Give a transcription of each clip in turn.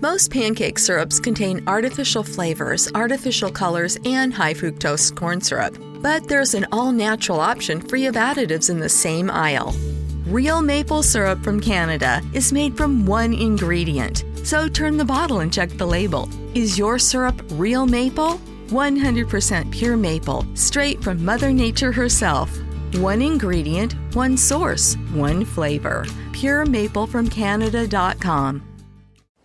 Most pancake syrups contain artificial flavors, artificial colors, and high fructose corn syrup. But there's an all natural option free of additives in the same aisle. Real maple syrup from Canada is made from one ingredient. So turn the bottle and check the label. Is your syrup real maple? 100% pure maple, straight from Mother Nature herself. One ingredient, one source, one flavor. PureMapleFromCanada.com.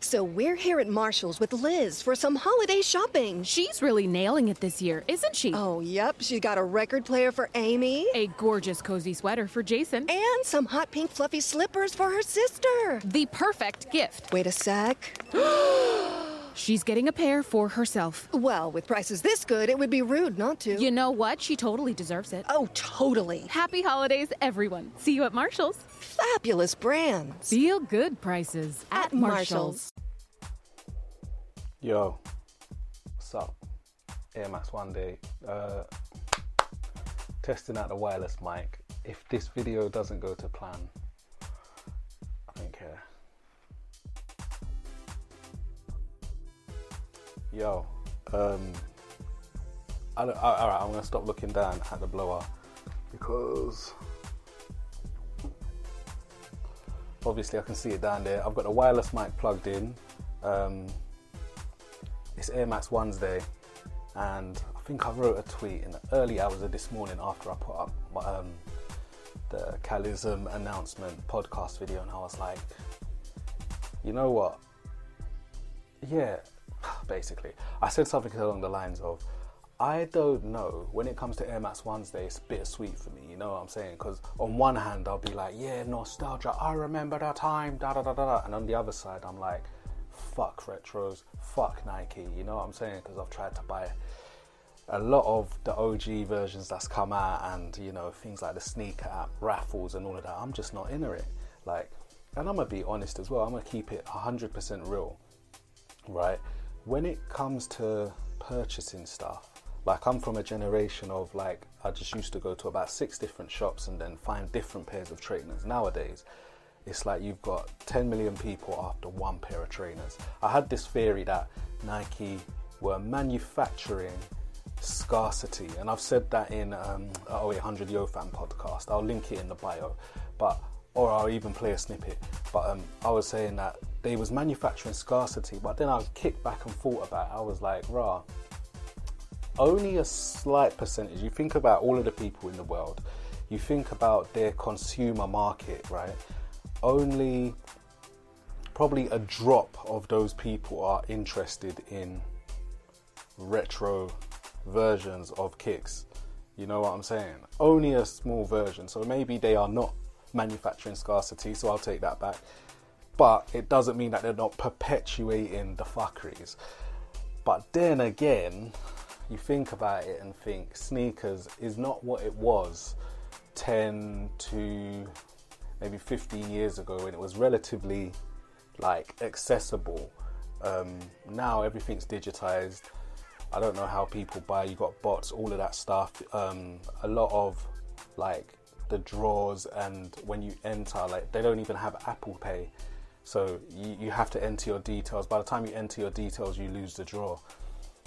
So we're here at Marshall's with Liz for some holiday shopping. She's really nailing it this year, isn't she? Oh, yep. She's got a record player for Amy. A gorgeous cozy sweater for Jason. And some hot pink fluffy slippers for her sister. The perfect gift. Wait a sec. She's getting a pair for herself. Well, with prices this good, it would be rude not to. You know what? She totally deserves it. Oh, totally. Happy holidays, everyone. See you at Marshall's. Fabulous brands. Feel good prices at, At Marshall's. Yo, what's up? Air Max One Day. Uh, testing out the wireless mic. If this video doesn't go to plan, I don't care. Yo, um, I don't, all right, I'm gonna stop looking down at the blower because obviously I can see it down there. I've got the wireless mic plugged in. Um, it's Air Max Wednesday, and I think I wrote a tweet in the early hours of this morning after I put up my, um, the Calism announcement podcast video, and I was like, you know what? Yeah, basically, I said something along the lines of, I don't know. When it comes to Air Max Wednesday, it's bittersweet for me. You know what I'm saying? Because on one hand, I'll be like, yeah, nostalgia. I remember that time. Da da da da da. And on the other side, I'm like, fuck retros, fuck Nike. You know what I'm saying? Because I've tried to buy a lot of the OG versions that's come out, and you know things like the sneaker app, raffles, and all of that. I'm just not into it. Like, and I'm gonna be honest as well. I'm gonna keep it 100% real, right? When it comes to purchasing stuff, like I'm from a generation of like I just used to go to about six different shops and then find different pairs of trainers. Nowadays, it's like you've got 10 million people after one pair of trainers. I had this theory that Nike were manufacturing scarcity, and I've said that in um, a 0800 YoFam podcast. I'll link it in the bio, but or I'll even play a snippet. But um, I was saying that they was manufacturing scarcity, but then I kicked back and thought about. It. I was like, rah, only a slight percentage. You think about all of the people in the world. You think about their consumer market, right? Only probably a drop of those people are interested in retro versions of kicks. You know what I'm saying? Only a small version. So maybe they are not manufacturing scarcity, so I'll take that back. But it doesn't mean that they're not perpetuating the fuckeries. But then again, you think about it and think sneakers is not what it was 10 to maybe 15 years ago when it was relatively like accessible. Um, now everything's digitized. I don't know how people buy. You got bots, all of that stuff. Um, a lot of like the drawers and when you enter, like they don't even have Apple Pay, so you, you have to enter your details. By the time you enter your details, you lose the draw.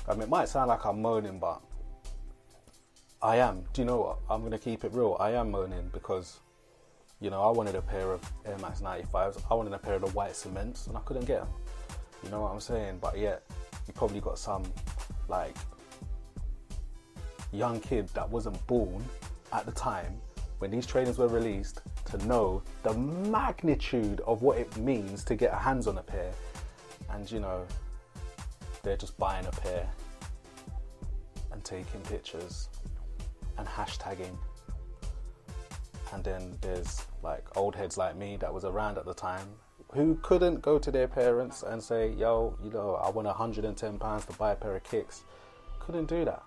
Mean, it might sound like I'm moaning, but I am. Do you know what? I'm gonna keep it real. I am moaning because you know I wanted a pair of Air Max 95s. I wanted a pair of the white cements, and I couldn't get them. You know what I'm saying? But yet, you probably got some like young kid that wasn't born at the time when these trainers were released to know the magnitude of what it means to get a hands on a pair and you know they're just buying a pair and taking pictures and hashtagging and then there's like old heads like me that was around at the time who couldn't go to their parents and say, yo, you know, I want 110 pounds to buy a pair of kicks. Couldn't do that.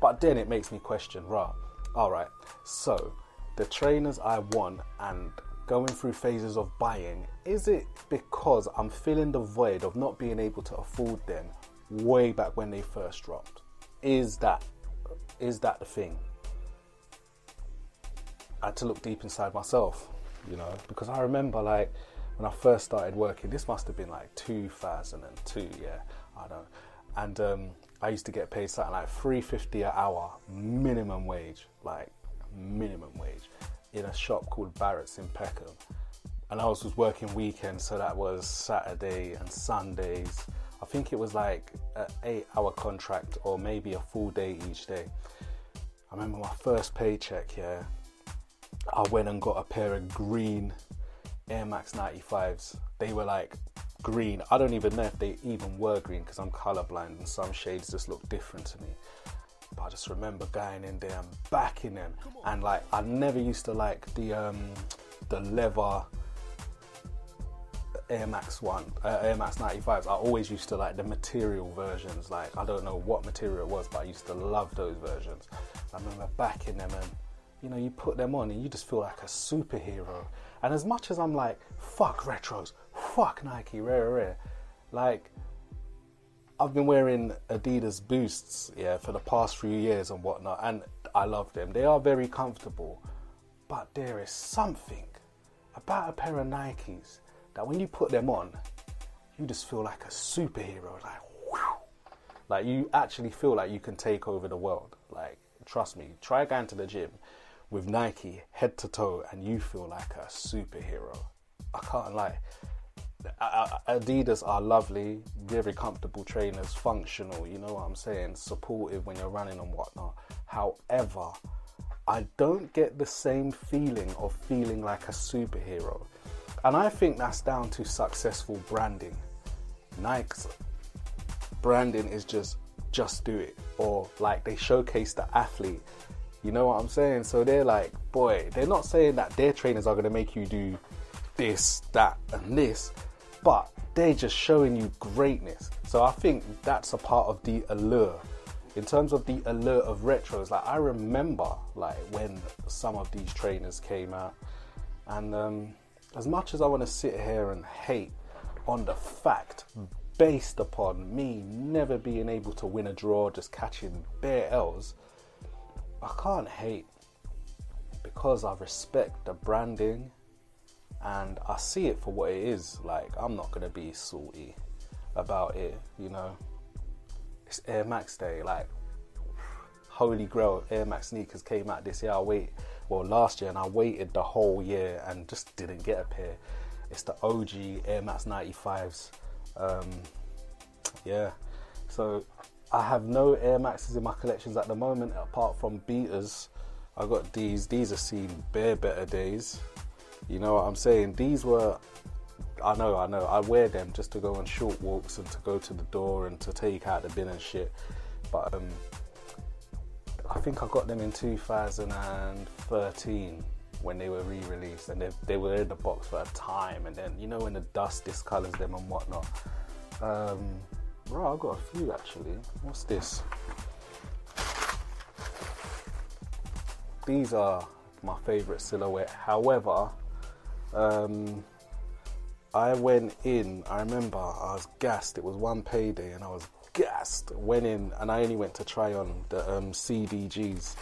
But then it makes me question, right, all right, so the trainers I want and going through phases of buying, is it because I'm filling the void of not being able to afford them way back when they first dropped? Is that is that the thing? I had to look deep inside myself, you know, because I remember like when I first started working. This must have been like 2002, yeah, I don't. And um, I used to get paid something like 350 an hour minimum wage, like minimum wage, in a shop called Barrett's in Peckham. And I was, was working weekends, so that was Saturday and Sundays. I think it was like an eight hour contract or maybe a full day each day. I remember my first paycheck, yeah, I went and got a pair of green Air Max 95s. They were like green. I don't even know if they even were green because I'm colorblind and some shades just look different to me. But I just remember going in there and backing them, and like I never used to like the um, the leather Air Max one, uh, Air Max 95s. I always used to like the material versions. Like I don't know what material it was, but I used to love those versions. I remember backing them and you know, you put them on and you just feel like a superhero. And as much as I'm like, fuck retros, fuck Nike, rare, rare, like, I've been wearing Adidas Boosts, yeah, for the past few years and whatnot, and I love them. They are very comfortable, but there is something about a pair of Nikes that when you put them on, you just feel like a superhero, like, whew. like you actually feel like you can take over the world. Like, trust me, try going to the gym with Nike head to toe and you feel like a superhero. I can't lie. Adidas are lovely, very comfortable trainers, functional, you know what I'm saying, supportive when you're running and whatnot. However, I don't get the same feeling of feeling like a superhero. And I think that's down to successful branding. Nike's branding is just just do it or like they showcase the athlete you know what I'm saying? So they're like, boy, they're not saying that their trainers are going to make you do this, that, and this, but they're just showing you greatness. So I think that's a part of the allure. In terms of the allure of retros, like I remember like when some of these trainers came out, and um, as much as I want to sit here and hate on the fact based upon me never being able to win a draw, just catching bare L's, I can't hate because I respect the branding and I see it for what it is. Like, I'm not gonna be salty about it, you know. It's Air Max Day, like, holy grail Air Max sneakers came out this year. I wait, well, last year, and I waited the whole year and just didn't get a pair. It's the OG Air Max 95s. Um, yeah, so I have no Air Maxes in my collections at the moment, apart from beaters. I got these. These are seen bare better days. You know what I'm saying? These were. I know, I know. I wear them just to go on short walks and to go to the door and to take out the bin and shit. But um, I think I got them in 2013 when they were re-released, and they, they were in the box for a time. And then you know when the dust discolors them and whatnot. Um, Bro, I've got a few actually. What's this? These are my favourite silhouette. However, um, I went in, I remember I was gassed. It was one payday and I was gassed. Went in and I only went to try on the um, CDGs,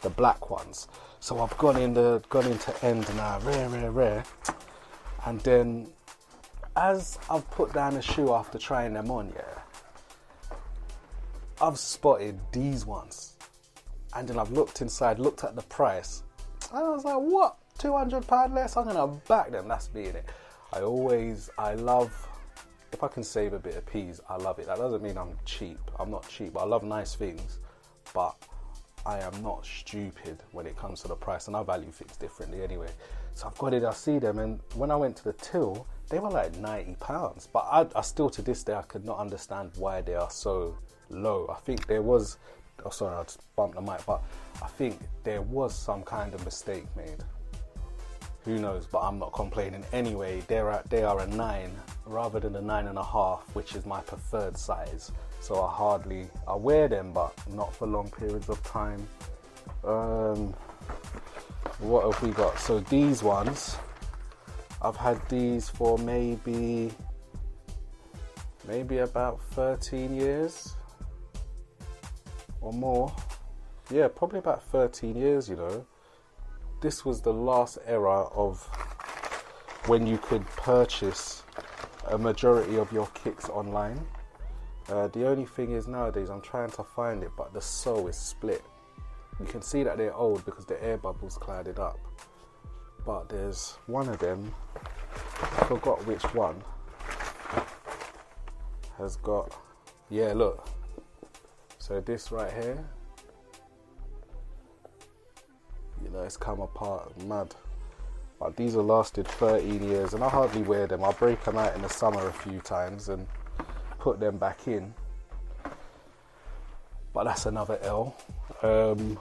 the black ones. So I've gone in the gone into end now, rare, rare, rare. And then as I've put down a shoe after trying them on, yeah, I've spotted these ones. And then I've looked inside, looked at the price. And I was like, what? £200 less? I'm to back them. That's being it. I always, I love, if I can save a bit of peas, I love it. That doesn't mean I'm cheap. I'm not cheap. I love nice things. But I am not stupid when it comes to the price. And I value things differently anyway. So I've got it, I see them. And when I went to the till, they were like £90. But I, I still, to this day, I could not understand why they are so low. I think there was, oh sorry, I just bumped the mic, but I think there was some kind of mistake made. Who knows? But I'm not complaining anyway. They're at, they are a nine rather than a nine and a half, which is my preferred size. So I hardly I wear them, but not for long periods of time. Um, what have we got? So these ones, I've had these for maybe maybe about 13 years or more. Yeah, probably about 13 years, you know. This was the last era of when you could purchase a majority of your kicks online. Uh, the only thing is nowadays I'm trying to find it, but the sole is split. You can see that they're old because the air bubbles clouded up. But there's one of them, I forgot which one, has got, yeah, look. So this right here, know, it's come apart mad. But these have lasted 13 years and I hardly wear them. I break them out in the summer a few times and put them back in. But that's another L. Um,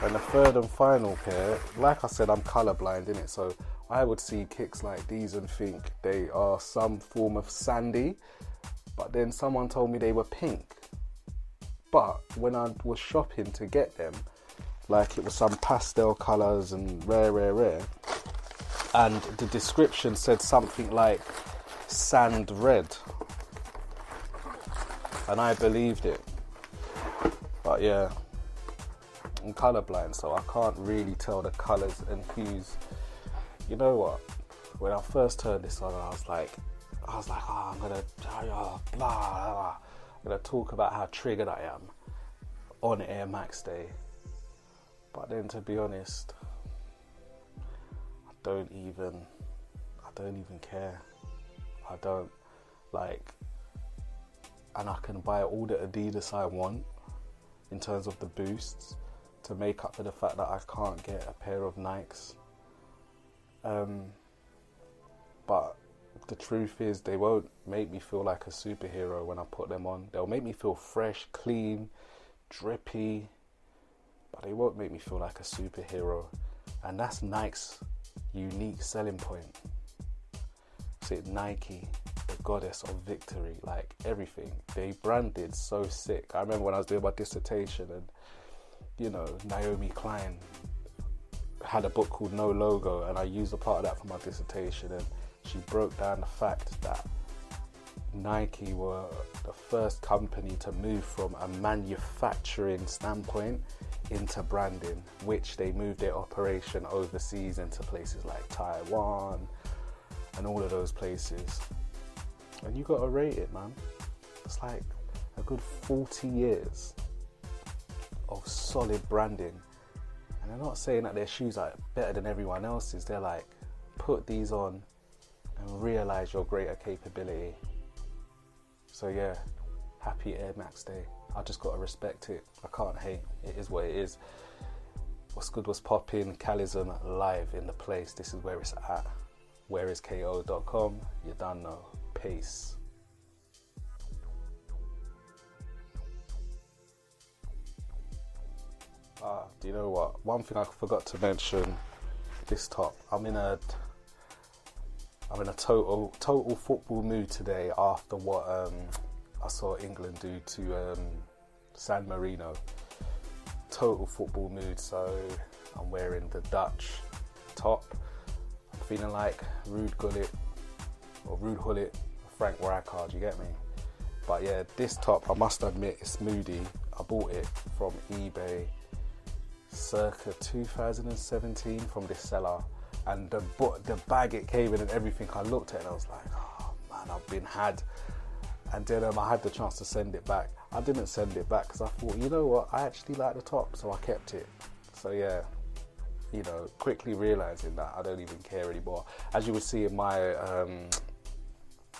and the third and final pair, like I said, I'm colorblind in it, so I would see kicks like these and think they are some form of sandy. But then someone told me they were pink. But when I was shopping to get them, like it was some pastel colors and rare, rare, rare, and the description said something like sand red, and I believed it. But yeah, I'm colorblind, so I can't really tell the colors and hues. You know what? When I first heard this song, I was like, I was like, oh, I'm gonna, oh, blah, blah, I'm gonna talk about how triggered I am on Air Max Day. But then, to be honest, I don't even, I don't even care. I don't like, and I can buy all the Adidas I want in terms of the boosts to make up for the fact that I can't get a pair of Nikes. Um, but the truth is, they won't make me feel like a superhero when I put them on. They'll make me feel fresh, clean, drippy, but they won't make me feel like a superhero. And that's Nike's unique selling point. See, Nike, the goddess of victory, like everything. They branded so sick. I remember when I was doing my dissertation and you know, Naomi Klein had a book called No Logo, and I used a part of that for my dissertation. And she broke down the fact that Nike were the first company to move from a manufacturing standpoint into branding, which they moved their operation overseas into places like Taiwan and all of those places. And you gotta rate it, man. It's like a good 40 years of solid branding. And they're not saying that their shoes are better than everyone else's. They're like, put these on and realize your greater capability. So yeah, happy Air Max Day. I just gotta respect it. I can't hate. It is what it is. What's good was popping. Calism live in the place. This is where it's at. Where is ko.com? You don't know. Peace. Ah, do you know what? One thing I forgot to mention. This top. I'm in a. I'm in a total total football mood today after what um, I saw England do to um, San Marino. Total football mood. So I'm wearing the Dutch top. I'm feeling like Ruud Gullit or Ruud Gullit, Frank Rijkaard. You get me? But yeah, this top I must admit it's moody. I bought it from eBay circa 2017 from this seller, and the the bag it came in and everything. I looked at it and I was like, oh man, I've been had. And then um, I had the chance to send it back. I didn't send it back because I thought, you know what, I actually like the top, so I kept it. So yeah, you know, quickly realizing that I don't even care anymore. As you would see in my um,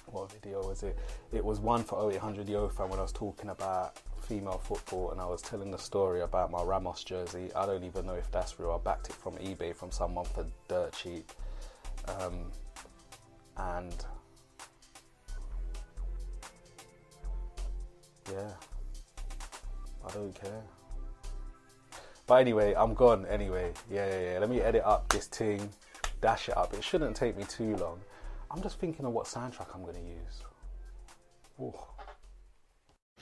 what video was it? It was one for 0800 YoFam when I was talking about female football and I was telling the story about my Ramos jersey. I don't even know if that's real. I backed it from eBay from someone for dirt cheap. Um, and yeah, I don't care. But anyway, I'm gone anyway. Yeah, yeah, yeah. Let me edit up this thing, dash it up. It shouldn't take me too long. I'm just thinking of what soundtrack I'm going to use. Ooh.